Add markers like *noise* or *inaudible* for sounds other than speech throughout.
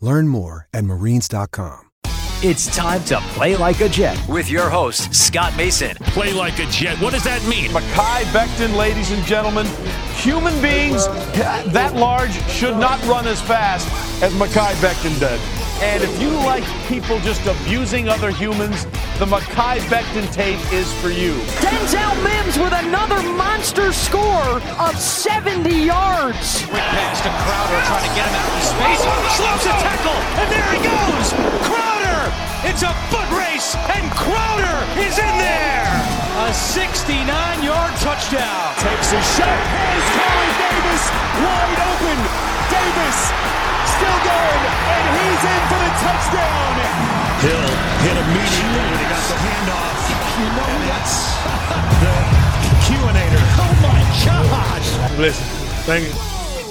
Learn more at marines.com. It's time to play like a Jet with your host, Scott Mason. Play like a Jet. What does that mean? Mekhi Becton, ladies and gentlemen. Human beings that large should not run as fast as Mekhi Becton did. And if you like people just abusing other humans, the Mekhi Becton tape is for you. Denzel Mims with another monster score of 70 yards. Quick pass to Crowder trying to get him out in space. Slips a tackle, and there he goes. Crowder! It's a foot race, and Crowder is in there. A 69-yard touchdown. Takes a shot. Has Corey Davis wide open. Davis still going, and he's in for the touchdown. Hill hit immediately when he got the handoff. You know and that's *laughs* the Q-inator. Oh my gosh! Listen, thank you.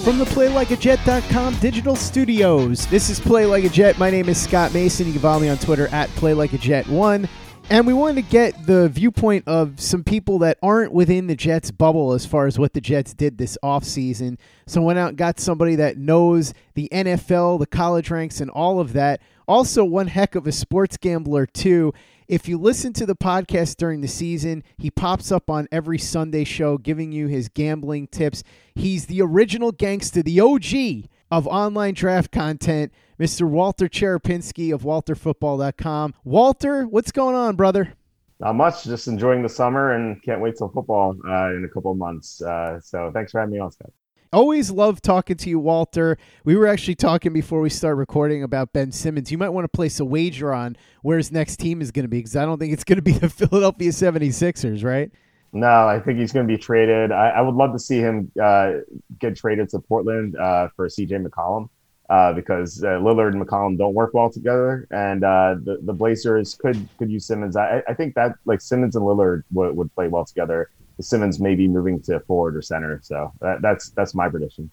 From the PlayLikeAJet.com digital studios, this is Play Like a Jet. My name is Scott Mason. You can follow me on Twitter at PlayLikeAJet1. And we wanted to get the viewpoint of some people that aren't within the Jets bubble as far as what the Jets did this offseason. So went out and got somebody that knows the NFL, the college ranks, and all of that. Also, one heck of a sports gambler, too. If you listen to the podcast during the season, he pops up on every Sunday show giving you his gambling tips. He's the original gangster, the OG of online draft content, Mr. Walter Cherepinsky of WalterFootball.com. Walter, what's going on, brother? Not much. Just enjoying the summer and can't wait till football uh, in a couple of months. Uh, so thanks for having me on, Scott. Always love talking to you, Walter. We were actually talking before we start recording about Ben Simmons. You might want to place a wager on where his next team is going to be because I don't think it's going to be *laughs* the Philadelphia 76ers, right? No, I think he's going to be traded. I, I would love to see him uh, get traded to Portland uh, for CJ McCollum uh, because uh, Lillard and McCollum don't work well together, and uh, the the Blazers could could use Simmons. I, I think that like Simmons and Lillard would, would play well together. Simmons may be moving to forward or center. So that, that's that's my prediction.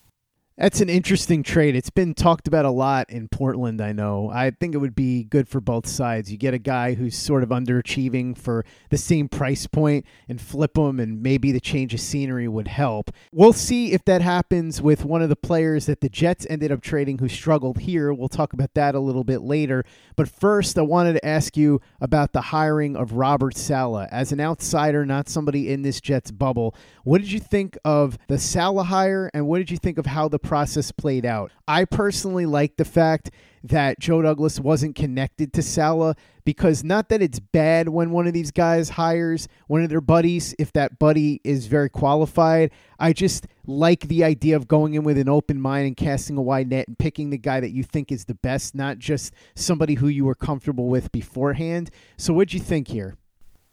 That's an interesting trade. It's been talked about a lot in Portland, I know. I think it would be good for both sides. You get a guy who's sort of underachieving for the same price point and flip him, and maybe the change of scenery would help. We'll see if that happens with one of the players that the Jets ended up trading who struggled here. We'll talk about that a little bit later. But first, I wanted to ask you about the hiring of Robert Saleh. As an outsider, not somebody in this Jets bubble, what did you think of the Sala hire, and what did you think of how the process played out. I personally like the fact that Joe Douglas wasn't connected to Saleh because not that it's bad when one of these guys hires one of their buddies if that buddy is very qualified. I just like the idea of going in with an open mind and casting a wide net and picking the guy that you think is the best, not just somebody who you were comfortable with beforehand. So what'd you think here?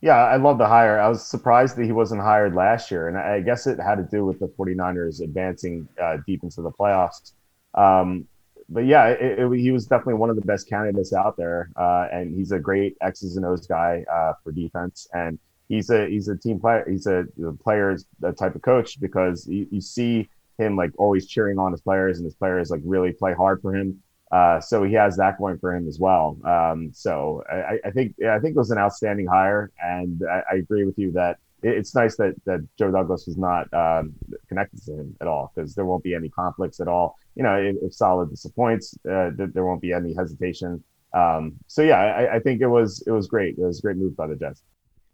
Yeah, I love the hire. I was surprised that he wasn't hired last year. And I guess it had to do with the 49ers advancing uh, deep into the playoffs. Um, but yeah, it, it, he was definitely one of the best candidates out there. Uh, and he's a great X's and O's guy uh, for defense. And he's a he's a team player. He's a, a player's type of coach because you, you see him like always cheering on his players and his players like really play hard for him. Uh, so he has that going for him as well. Um, so I, I think yeah, I think it was an outstanding hire, and I, I agree with you that it's nice that that Joe Douglas was not um, connected to him at all because there won't be any conflicts at all. You know, if, if Saleh disappoints, uh, there won't be any hesitation. Um, so yeah, I, I, think it was it was great. It was a great move by the Jets.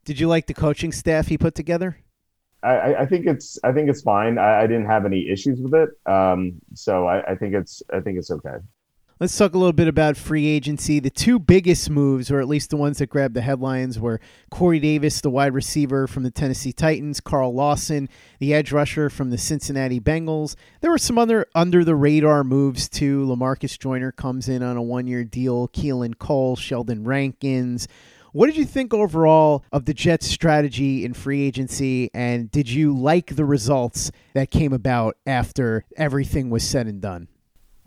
Did you like the coaching staff he put together? I, I think it's I think it's fine. I, I, didn't have any issues with it, um, so I, think it's I think it's okay. Let's talk a little bit about free agency. The two biggest moves, or at least the ones that grabbed the headlines, were Corey Davis, the wide receiver from the Tennessee Titans, Carl Lawson, the edge rusher from the Cincinnati Bengals. There were some other under the radar moves too. Lamarcus Joyner comes in on a one year deal, Keelan Cole, Sheldon Rankins. What did you think overall of the Jets' strategy in free agency, and did you like the results that came about after everything was said and done?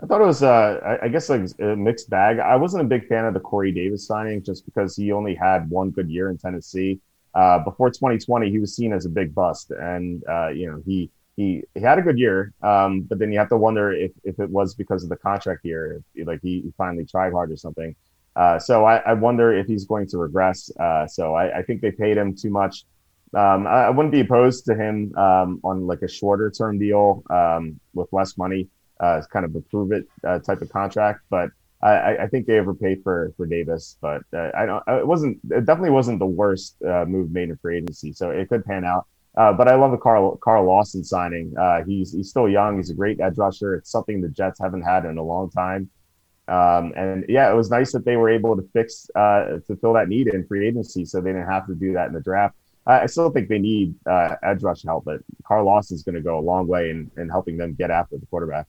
I thought it was, uh, I guess, like a mixed bag. I wasn't a big fan of the Corey Davis signing just because he only had one good year in Tennessee. Uh, before 2020, he was seen as a big bust, and uh, you know he he he had a good year, um, but then you have to wonder if if it was because of the contract year, if, like he, he finally tried hard or something. Uh, so I, I, wonder if he's going to regress. Uh, so I, I, think they paid him too much. Um, I, I, wouldn't be opposed to him um, on like a shorter term deal um, with less money uh, kind of a prove it uh, type of contract. But I, I, think they overpaid for for Davis. But uh, I don't. It wasn't. It definitely wasn't the worst uh, move made in free agency. So it could pan out. Uh, but I love the Carl Carl Lawson signing. Uh, he's he's still young. He's a great edge rusher. It's something the Jets haven't had in a long time. Um, and yeah, it was nice that they were able to fix to fill that need in free agency, so they didn't have to do that in the draft. I still think they need edge rush help, but Carl Lawson is going to go a long way in, in helping them get after the quarterback.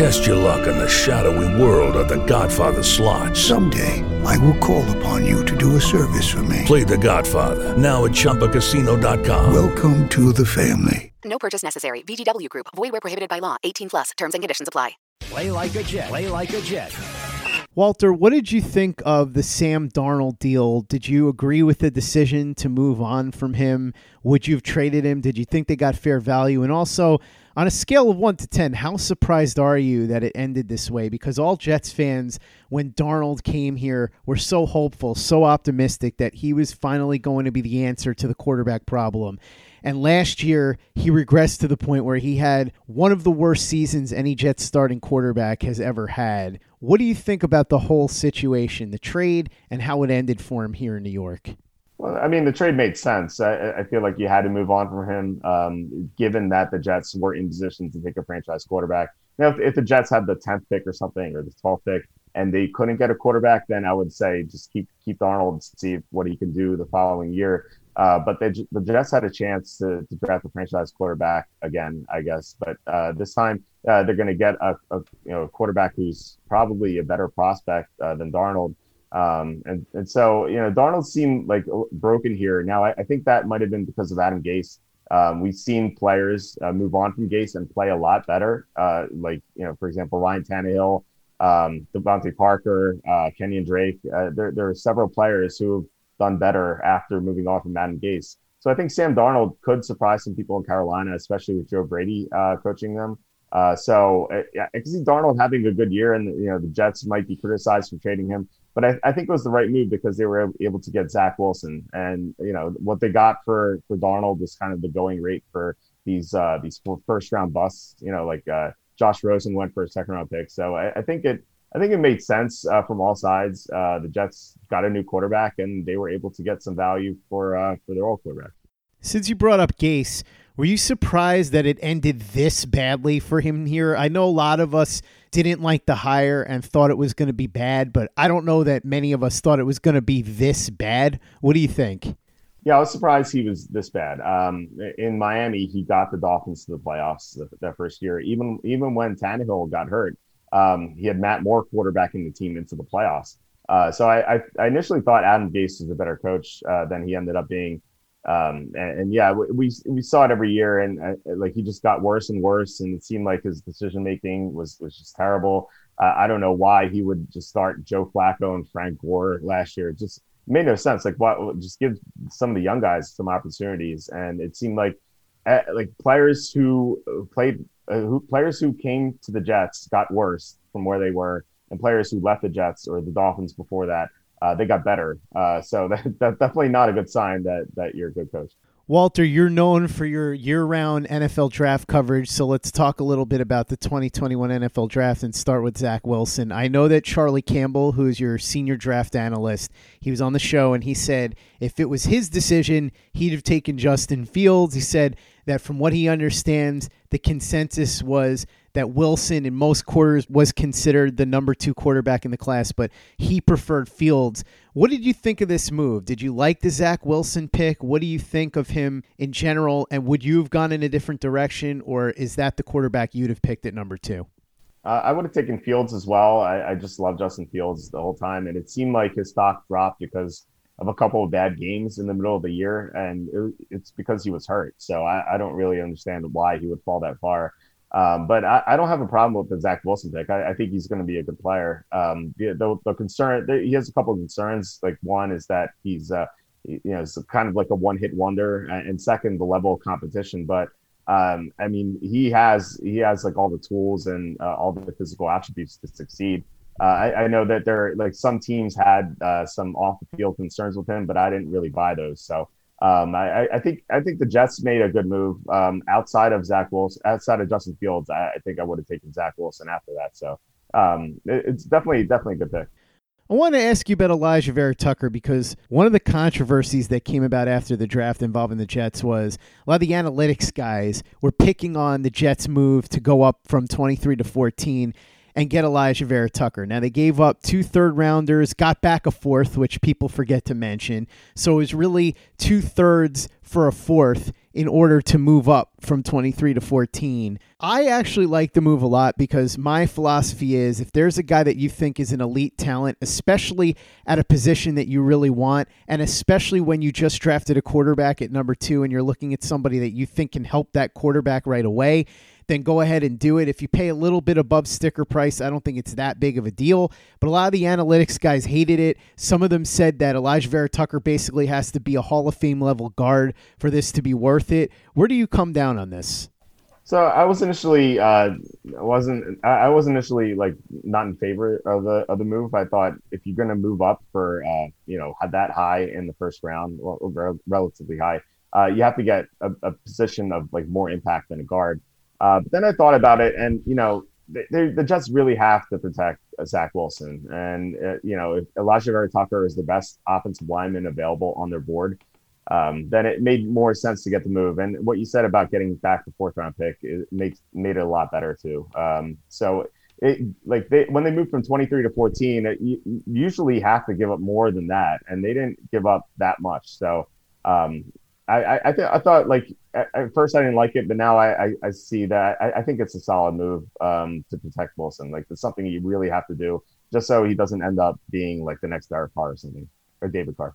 Test your luck in the shadowy world of The Godfather slot. Someday, I will call upon you to do a service for me. Play The Godfather, now at ChumbaCasino.com. Welcome to the family. No purchase necessary. VGW Group. Void where prohibited by law. 18 plus. Terms and conditions apply. Play like a Jet. Play like a Jet. Walter, what did you think of the Sam Darnold deal? Did you agree with the decision to move on from him? Would you have traded him? Did you think they got fair value? And also, on a scale of 1 to 10, how surprised are you that it ended this way? Because all Jets fans, when Darnold came here, were so hopeful, so optimistic that he was finally going to be the answer to the quarterback problem. And last year, he regressed to the point where he had one of the worst seasons any Jets starting quarterback has ever had. What do you think about the whole situation, the trade, and how it ended for him here in New York? Well, I mean, the trade made sense. I, I feel like you had to move on from him, um, given that the Jets were in position to take a franchise quarterback. Now, if, if the Jets had the tenth pick or something, or the twelfth pick, and they couldn't get a quarterback, then I would say just keep keep Darnold and see what he can do the following year. Uh, but they, the Jets had a chance to, to, draft a franchise quarterback again, I guess. But uh, this time uh, they're going to get a, a, you know a quarterback who's probably a better prospect uh, than Darnold. Um, and and so you know Darnold seemed like broken here. Now I, I think that might have been because of Adam Gase. Um, we've seen players uh, move on from Gase and play a lot better. Uh, like you know, for example, Ryan Tannehill, um, DeVante Parker, Kenyan Drake. there there are several players who have done better after moving on from Adam Gase. So I think Sam Darnold could surprise some people in Carolina, especially with Joe Brady uh, coaching them. Uh, so uh, I can see Darnold having a good year, and you know the Jets might be criticized for trading him, but I, I, think it was the right move because they were able to get Zach Wilson, and you know what they got for for Darnold was kind of the going rate for these uh, these first round busts. You know, like uh, Josh Rosen went for a second round pick, so I, I think it I think it made sense uh, from all sides. Uh, the Jets got a new quarterback, and they were able to get some value for uh, for their old quarterback. Since you brought up Gase, Were you surprised that it ended this badly for him here? I know a lot of us didn't like the hire and thought it was going to be bad, but I don't know that many of us thought it was going to be this bad. What do you think? Yeah, I was surprised he was this bad. Um, in Miami, he got the Dolphins to the playoffs that first year. Even even when Tannehill got hurt, um, he had Matt Moore quarterbacking the team into the playoffs. Uh, so I, I, I, initially thought Adam Gase was a better coach uh, than he ended up being. Um, and, and, yeah, we we saw it every year, and uh, like he just got worse and worse, and it seemed like his decision making was was just terrible. Uh, I don't know why he would just start Joe Flacco and Frank Gore last year. It just made no sense. Like, what? Just give some of the young guys some opportunities, and it seemed like uh, like players who played, uh, who players who came to the Jets got worse from where they were, and players who left the Jets or the Dolphins before that uh, they got better. Uh, so *laughs* that, that's definitely not a good sign that that you're a good coach. Walter, you're known for your year-round NFL draft coverage, so let's talk a little bit about the 2021 NFL draft and start with Zach Wilson. I know that Charlie Campbell, who is your senior draft analyst, he was on the show and he said if it was his decision, he'd have taken Justin Fields. He said that from what he understands, the consensus was that Wilson in most quarters was considered the number two quarterback in the class, but he preferred Fields. What did you think of this move? Did you like the Zach Wilson pick? What do you think of him in general? And would you have gone in a different direction, or is that the quarterback you'd have picked at number two? Uh, I would have taken Fields as well. I, I just love Justin Fields the whole time, and it seemed like his stock dropped because of a couple of bad games in the middle of the year, and it, it's because he was hurt. So I, I, don't really understand why he would fall that far. Um, but I, I, don't have a problem with the Zach Wilson pick. I, I think he's going to be a good player. Um, the, the, the, concern, he has a couple of concerns. Like one is that he's, uh, you know, it's kind of like a one hit wonder. And second, the level of competition. But um, I mean, he has, he has like all the tools and uh, all the physical attributes to succeed. Uh, I, I, know that there, like some teams had uh, some off the field concerns with him, but I didn't really buy those. So um, I, I, think I think the Jets made a good move um, outside of Zach Wilson, outside of Justin Fields. I, I think I would have taken Zach Wilson after that. So um, it, it's definitely definitely a good pick. I want to ask you about Alijah Vera Tucker because one of the controversies that came about after the draft involving the Jets was a lot of the analytics guys were picking on the Jets' move to go up from 23 to 14 and get Alijah Vera Tucker. Now, they gave up two third rounders, got back a fourth, which people forget to mention. So it was really two thirds for a fourth in order to move up from 23 to 14. I actually like the move a lot because my philosophy is if there's a guy that you think is an elite talent, especially at a position that you really want, and especially when you just drafted a quarterback at number two and you're looking at somebody that you think can help that quarterback right away, then go ahead and do it. If you pay a little bit above sticker price, I don't think it's that big of a deal. But a lot of the analytics guys hated it. Some of them said that Alijah Vera Tucker basically has to be a Hall of Fame level guard for this to be worth it. Where do you come down on this? So I was initially uh, wasn't I was initially like not in favor of the of the move. I thought if you're going to move up for uh, you know that high in the first round, well, relatively high, uh, you have to get a, a, position of like more impact than a guard. Uh, but then I thought about it, and you know, they, the Jets really have to protect uh, Zach Wilson, and uh, you know, if Alijah Vera Tucker is the best offensive lineman available on their board, um, then it made more sense to get the move. And what you said about getting back the fourth round pick it makes made it a lot better too. Um, so. It, like they when they moved from 23 to 14 it, you usually have to give up more than that and they didn't give up that much so um, I I, th- I thought like at, at, first I didn't like it, but now I I, I see that I, I, think it's a solid move um, to protect Wilson. Like it's something you really have to do just so he doesn't end up being like the next Derek Carr or something or David Carr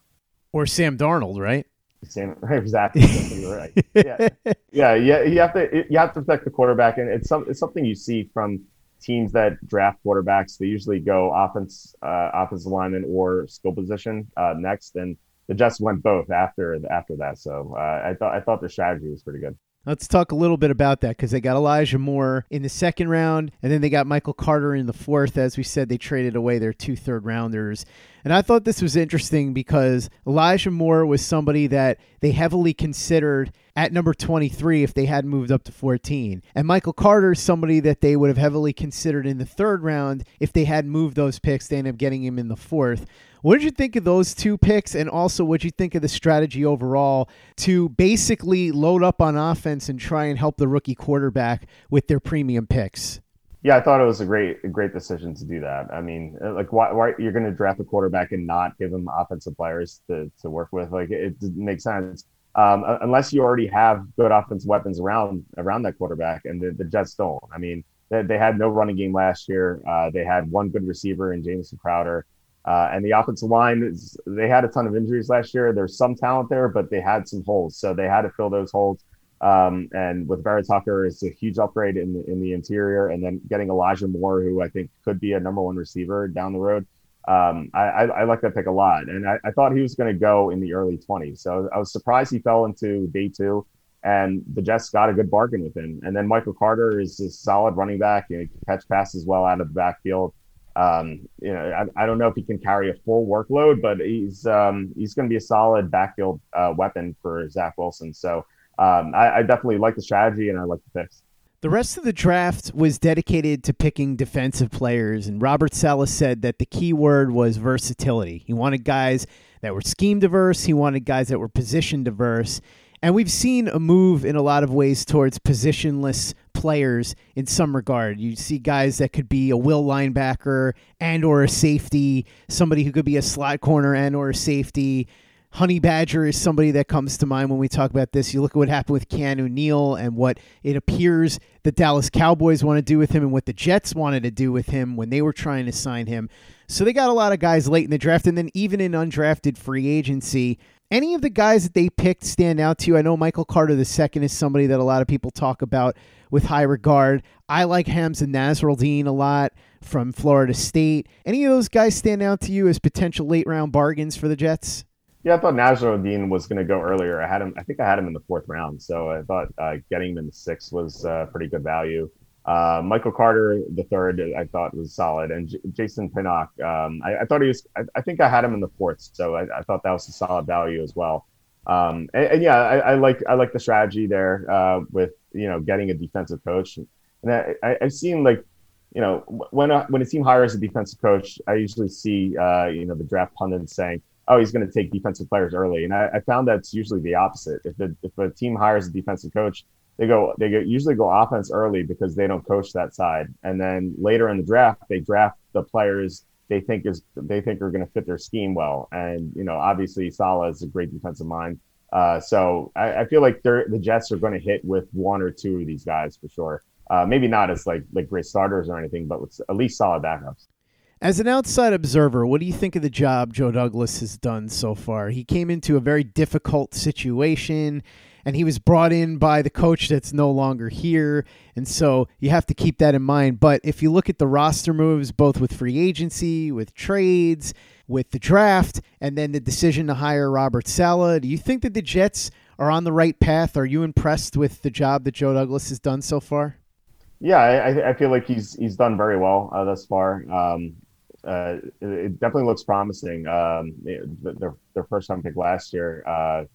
or Sam Darnold, right? Sam *laughs* exactly. You're right. Yeah, *laughs* yeah, yeah. You have to you have to protect the quarterback, and it's some it's something you see from teams that draft quarterbacks. They usually go offense, uh, offensive lineman, or skill position uh, next, and the Jets went both after after that. So uh, I thought I thought the strategy was pretty good. Let's talk a little bit about that because they got Elijah Moore in the second round, and then they got Michael Carter in the fourth. As we said, they traded away their two third rounders. And I thought this was interesting because Elijah Moore was somebody that they heavily considered at number 23 if they had moved up to 14. And Michael Carter is somebody that they would have heavily considered in the third round if they had moved those picks. They end up getting him in the fourth. What did you think of those two picks? And also, what did you think of the strategy overall to basically load up on offense and try and help the rookie quarterback with their premium picks? Yeah, I thought it was a great, great decision to do that. I mean, uh, like, why, why you're going to draft a quarterback and not give him offensive players to, to work with? Like, it, didn't make sense um, unless you already have good offensive weapons around around that quarterback, and the, the Jets don't. I mean, they, they had no running game last year. Uh, they had one good receiver in Jamison Crowder. Uh, and the offensive line, they had a ton of injuries last year. There's some talent there, but they had some holes. So they had to fill those holes. Um, and with Vera Tucker, it's a huge upgrade in the, in the interior. And then getting Elijah Moore, who I think could be a number one receiver down the road. Um, I, I, I, like that pick a lot. And I, I thought he was going to go in the early 20s. So I was surprised he fell into day two. And the Jets got a good bargain with him. And then Michael Carter is a solid running back. He catch passes well out of the backfield. Um, you know, I, I, don't know if he can carry a full workload, but he's um, he's going to be a solid backfield uh, weapon for Zach Wilson. So um, I, I, definitely like the strategy and I like the picks. The rest of the draft was dedicated to picking defensive players, and Robert Saleh said that the key word was versatility. He wanted guys that were scheme diverse. He wanted guys that were position diverse. And we've seen a move in a lot of ways towards positionless players in some regard. You see guys that could be a will linebacker and or a safety, somebody who could be a slot corner and or a safety. Honey Badger is somebody that comes to mind when we talk about this. You look at what happened with Keanu Neal and what it appears the Dallas Cowboys want to do with him and what the Jets wanted to do with him when they were trying to sign him. So they got a lot of guys late in the draft and then even in undrafted free agency any of the guys that they picked stand out to you? I know Michael Carter II is somebody that a lot of people talk about with high regard. I like Hamsah Nasirildeen a lot from Florida State. Any of those guys stand out to you as potential late round bargains for the Jets? Yeah, I thought Nasirildeen was going to go earlier. I had him. I think I had him in the fourth round, so I thought uh, getting him in the sixth was uh, pretty good value. Uh, Michael Carter, the third, I thought was solid, and J- Jason Pinnock. Um, I, I, thought he was. I, I, think I had him in the fourth, so I, I thought that was a solid value as well. Um, and, and, yeah, I, like I like the strategy there uh, with you know getting a defensive coach, and I, have seen like you know when a, when a team hires a defensive coach, I usually see uh, you know the draft pundits saying, "Oh, he's going to take defensive players early," and I, found that's usually the opposite. If the, if a team hires a defensive coach they go they get, usually go offense early because they don't coach that side, and then later in the draft they draft the players they think is they think are going to fit their scheme well. And you know, obviously Saleh is a great defensive mind. Uh, so I, I, feel like the Jets are going to hit with one or two of these guys for sure. Uh, maybe not as like like great starters or anything, but with at least solid backups. As an outside observer, what do you think of the job Joe Douglas has done so far? He came into a very difficult situation and he was brought in by the coach that's no longer here. And so you have to keep that in mind. But if you look at the roster moves, both with free agency, with trades, with the draft, and then the decision to hire Robert Saleh, do you think that the Jets are on the right path? Are you impressed with the job that Joe Douglas has done so far? Yeah, I, I feel like he's he's done very well uh, thus far. Um, uh, it, definitely looks promising. Um, their their first time pick last year, uh,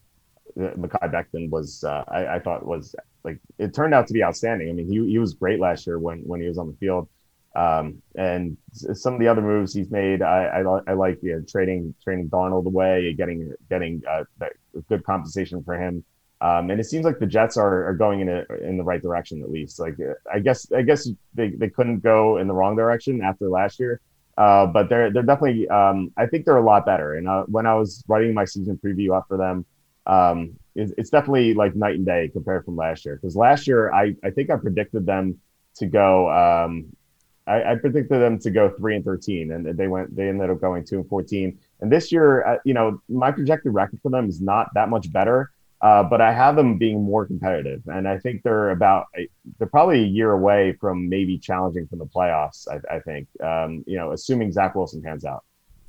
Mekhi Becton was uh, I, I, thought was like it turned out to be outstanding. I mean, he he was great last year when when he was on the field. Um, and some of the other moves he's made, I I, I like you know, trading trading Darnold away, getting getting uh, good compensation for him. Um, and it seems like the Jets are, are going in a, in the right direction at least. Like I guess I guess they, they couldn't go in the wrong direction after last year. Uh, but they're they're definitely um, I think they're a lot better. And uh, when I was writing my season preview up for them, um, it's, it's definitely like night and day compared from last year. Because last year, I, I think I predicted them to go. Um, I, I, predicted them to go three and thirteen, and they went. They ended up going two and fourteen. And this year, uh, you know, my projected record for them is not that much better. Uh, but I have them being more competitive, and I think they're about they're probably a year away from maybe challenging for the playoffs. I, I think, um, you know, assuming Zach Wilson pans out.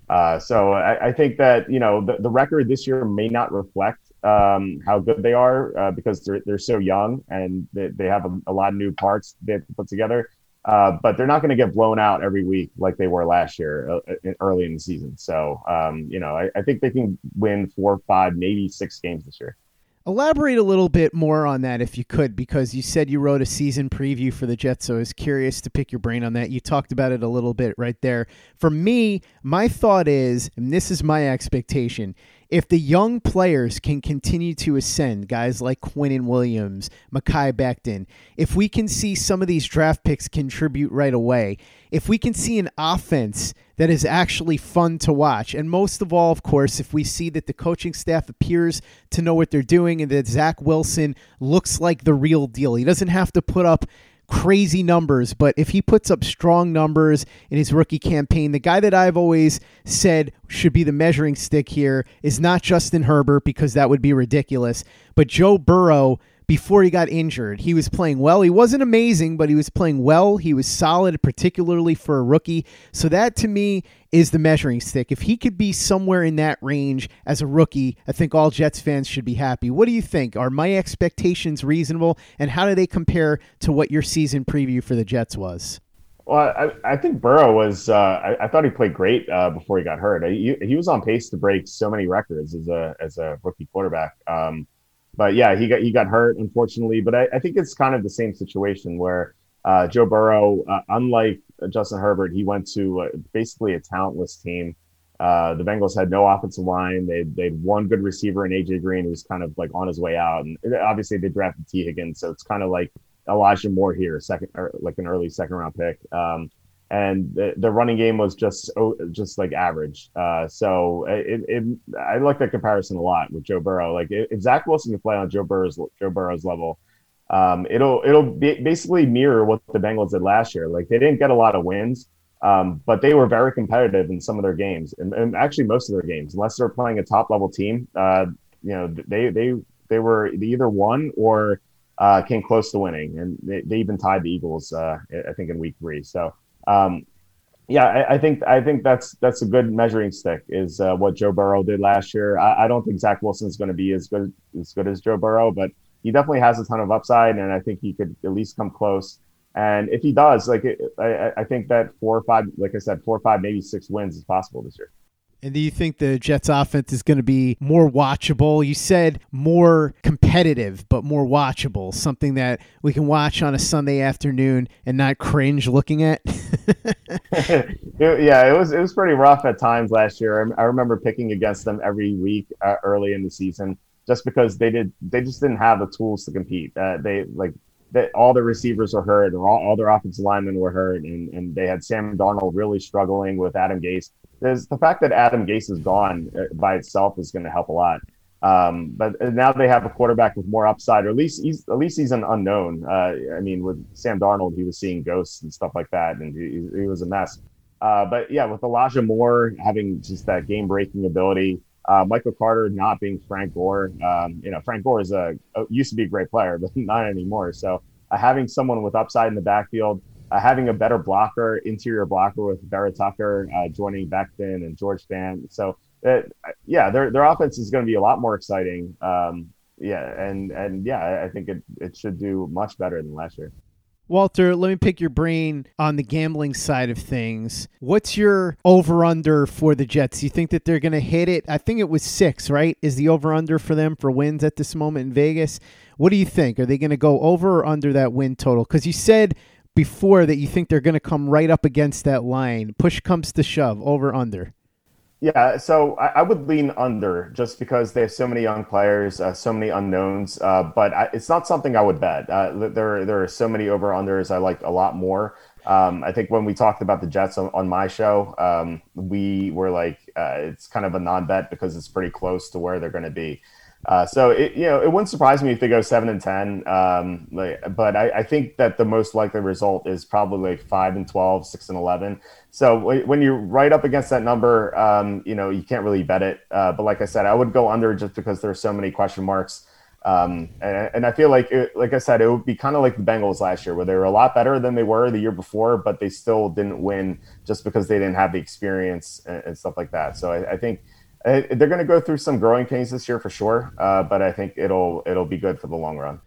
Uh, so I, I, think that you know the, the record this year may not reflect um, how good they are uh, because they're they're so young and they, they have a, a, lot of new parts they have to put together. Uh, but they're not going to get blown out every week like they were last year uh, early in the season. So, um, you know, I, I, think they can win four, five, maybe six games this year. Elaborate a little bit more on that if you could, because you said you wrote a season preview for the Jets. So I was curious to pick your brain on that. You talked about it a little bit right there. For me, my thought is, and this is my expectation, if the young players can continue to ascend, guys like Quinnen Williams, Mekhi Becton, if we can see some of these draft picks contribute right away, if we can see an offense that is actually fun to watch, and most of all, of course, if we see that the coaching staff appears to know what they're doing and that Zach Wilson looks like the real deal, he doesn't have to put up crazy numbers, but if he puts up strong numbers in his rookie campaign, the guy that I've always said should be the measuring stick here is not Justin Herbert because that would be ridiculous, but Joe Burrow before he got injured. He was playing well. He wasn't amazing, but he was playing well. He was solid, particularly for a rookie. So that to me is the measuring stick. If he could be somewhere in that range as a rookie, I think all Jets fans should be happy. What do you think? Are my expectations reasonable? And how do they compare to what your season preview for the Jets was? Well, I, I think Burrow was. Uh, I, I, thought he played great uh, before he got hurt. He, he was on pace to break so many records as a as a rookie quarterback. Um, but yeah, he got he got hurt unfortunately. But I, I think it's kind of the same situation where uh, Joe Burrow, uh, unlike Justin Herbert, he went to uh, basically a talentless team. Uh, the Bengals had no offensive line. They they had one good receiver in AJ Green, who's kind of like on his way out, and obviously they drafted Tee Higgins, so it's kind of like Elijah Moore here, second or like an early second round pick. Um, and the, the, running game was just oh, just like average. Uh, so it, it, I like that comparison a lot with Joe Burrow. Like if Zach Wilson can play on Joe Burrow's Joe Burrow's level, um, it'll it'll basically mirror what the Bengals did last year. Like they didn't get a lot of wins, um, but they were very competitive in some of their games, and, and actually most of their games, unless they're playing a top level team. Uh, you know, they they they were either won or uh, came close to winning, and they, they even tied the Eagles, uh, I think, in week three. So um, yeah, I, I, think I think that's that's a good measuring stick. Is uh, what Joe Burrow did last year. I, I don't think Zach Wilson is going to be as good as good as Joe Burrow, but he definitely has a ton of upside, and I think he could at least come close. And if he does, like I, I think that four or five, like I said, four or five, maybe six wins is possible this year. And do you think the Jets offense is going to be more watchable? You said more competitive, but more watchable, something that we can watch on a Sunday afternoon and not cringe looking at. *laughs* *laughs* yeah, it was it was pretty rough at times last year. I, remember picking against them every week uh, early in the season just because they did they just didn't have the tools to compete. Uh, they like that all the receivers were hurt, or all, all their offensive linemen were hurt, and, and they had Sam Darnold really struggling with Adam Gase there's the fact that Adam Gase is gone uh, by itself is going to help a lot. Um, but now they have a quarterback with more upside, or at least he's at least he's an unknown. Uh, I mean, with Sam Darnold, he was seeing ghosts and stuff like that, and he, he was a mess. Uh, but yeah, with Elijah Moore having just that game breaking ability, uh, Michael Carter not being Frank Gore, um, you know, Frank Gore is a, used to be a great player, *laughs* but not anymore. So uh, having someone with upside in the backfield, uh, having a better blocker, interior blocker with Vera Tucker uh, joining Becton and George Fant. So, uh, yeah, their their offense is going to be a lot more exciting. Um, yeah, and and yeah, I think it it should do much better than last year. Walter, let me pick your brain on the gambling side of things. What's your over under for the Jets? You think that they're going to hit it? I think it was six, right? Is the over under for them for wins at this moment in Vegas? What do you think? Are they going to go over or under that win total? Because you said before that you think they're going to come right up against that line. Push comes to shove, over under. Yeah, so I, I would lean under just because they have so many young players, uh, so many unknowns. Uh, but I, it's not something I would bet. Uh, there, there are so many over unders I like a lot more. Um, I think when we talked about the Jets on, on my show, um, we were like, uh, it's kind of a non bet because it's pretty close to where they're going to be. Uh, so it, you know, it wouldn't surprise me if they go seven and ten. Um, like, but I, I, think that the most likely result is probably like five and 12, 6 and eleven. So when you're right up against that number, um, you know, you can't really bet it. Uh, but like I said, I would go under just because there are so many question marks. Um, and, and, I feel like, it, like I said, it would be kind of like the Bengals last year, where they were a lot better than they were the year before, but they still didn't win just because they didn't have the experience and, and stuff like that. So I, I think they're going to go through some growing pains this year for sure, uh, but I think it'll it'll be good for the long run.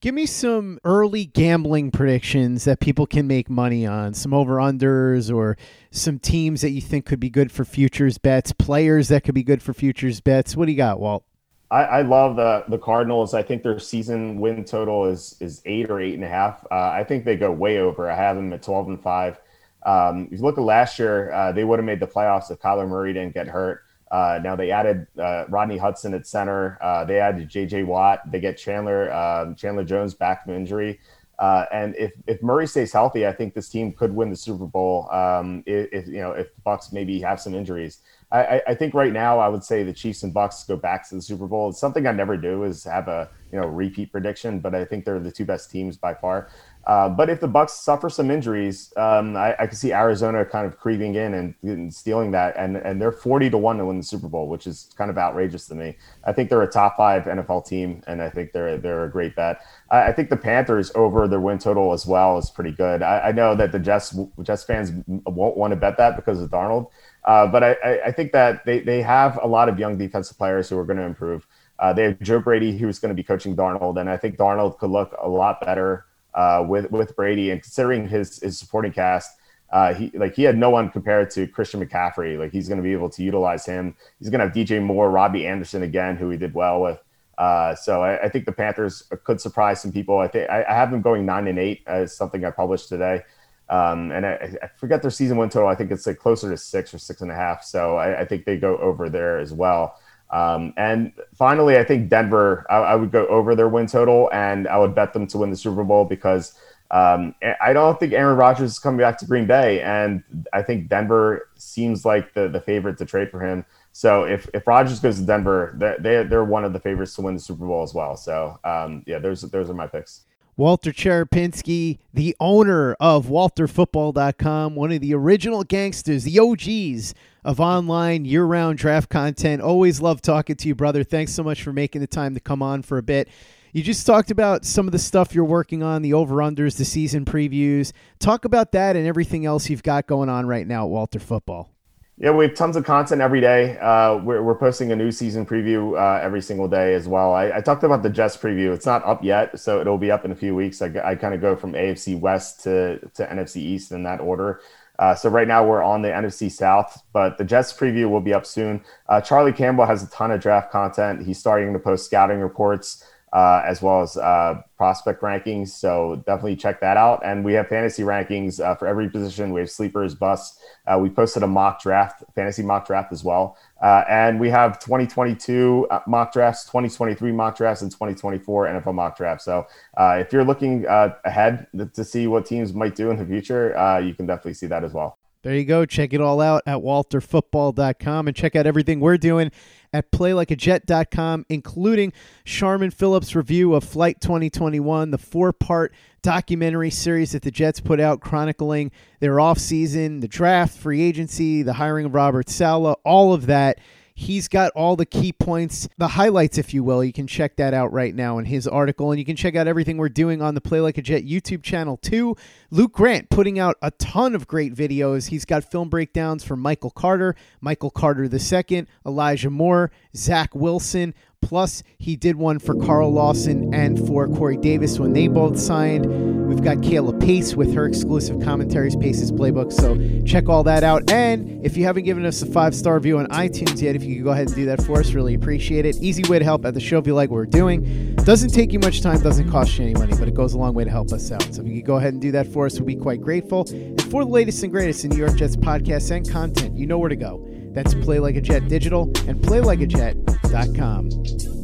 Give me some early gambling predictions that people can make money on, some over unders or some teams that you think could be good for futures bets, players that could be good for futures bets. What do you got, Walt? I, I love the the Cardinals. I think their season win total is is eight or eight and a half. Uh, I think they go way over. I have them at twelve and five. Um, if you look at last year, uh, they would have made the playoffs if Kyler Murray didn't get hurt. Uh, now they added uh, Rodney Hudson at center. Uh, they added J.J. Watt. They get Chandler um, Chandler Jones back from injury. Uh, and if, if Murray stays healthy, I think this team could win the Super Bowl. Um, if, if, you know if the Bucs maybe have some injuries, I, I, think right now I would say the Chiefs and Bucs go back to the Super Bowl. It's something I never do is have a you know repeat prediction, but I think they're the two best teams by far. Uh, but if the Bucs suffer some injuries, um, I, I can see Arizona kind of creeping in and, and, stealing that, and and they're forty to one to win the Super Bowl, which is kind of outrageous to me. I think they're a top five NFL team, and I think they're they're a great bet. I, I think the Panthers over their win total as well is pretty good. I, I know that the Jets Jets fans won't want to bet that because of Darnold, uh, but I, I think that they they have a lot of young defensive players who are going to improve. Uh, they have Joe Brady, who's going to be coaching Darnold, and I think Darnold could look a lot better uh, with with Brady, and considering his his supporting cast, uh, he like he had no one compared to Christian McCaffrey. Like he's going to be able to utilize him. He's going to have DJ Moore, Robbie Anderson again, who he did well with. Uh, so I, I, think the Panthers could surprise some people. I think I, I have them going nine and eight as something I published today. Um, and I, I, forget their season win total. I think it's like closer to six or six and a half. So I, I think they go over there as well. Um, and finally, I think Denver, I, I, would go over their win total and I would bet them to win the Super Bowl because um, I don't think Aaron Rodgers is coming back to Green Bay. And I think Denver seems like the, the favorite to trade for him. So if, if Rodgers goes to Denver, they're, they're one of the favorites to win the Super Bowl as well. So um, yeah, those, those are my picks. Walter Cherepinsky, the owner of WalterFootball.com, one of the original gangsters, the OGs of online year round draft content. Always love talking to you, brother. Thanks so much for making the time to come on for a bit. You just talked about some of the stuff you're working on, the over unders, the season previews. Talk about that and everything else you've got going on right now at Walter Football. Yeah, we have tons of content every day. Uh, we're, we're posting a new season preview uh, every single day as well. I, I, talked about the Jets preview. It's not up yet, so it'll be up in a few weeks. I, I kind of go from AFC West to, to NFC East in that order. Uh, so right now we're on the NFC South, but the Jets preview will be up soon. Uh, Charlie Campbell has a ton of draft content. He's starting to post scouting reports uh, as well as uh, prospect rankings. So definitely check that out. And we have fantasy rankings uh, for every position. We have sleepers, busts. Uh, we posted a mock draft, fantasy mock draft as well. Uh, and we have 2022 uh, mock drafts, 2023 mock drafts, and 2024 NFL mock drafts. So if you're looking ahead to see what teams might do in the future, you can definitely see that as well. There you go. Check it all out at walterfootball.com and check out everything we're doing at playlikeajet.com, including Sharman Phillips' review of Flight 2021, the four part documentary series that the Jets put out chronicling their offseason, the draft, free agency, the hiring of Robert Saleh, all of that. He's got all the key points, the highlights, if you will. You can check that out right now in his article. And you can check out everything we're doing on the Play Like a Jet YouTube channel, too. Luke Grant putting out a ton of great videos. He's got film breakdowns for Michael Carter, Michael Carter II, Elijah Moore, Zach Wilson, Plus, he did one for Carl Lawson and for Corey Davis when they both signed. We've got Kayla Pace with her exclusive commentaries, Pace's Playbook. So check all that out. And if you haven't given us a five star review on iTunes yet, if you could go ahead and do that for us, really appreciate it. Easy way to help at the show if you like what we're doing. Doesn't take you much time, doesn't cost you any money, but it goes a long way to help us out. So if you could go ahead and do that for us, we'll be quite grateful. And for the latest and greatest in New York Jets podcasts and content, you know where to go. That's Play Like a Jet Digital and PlayLikeAJet.com.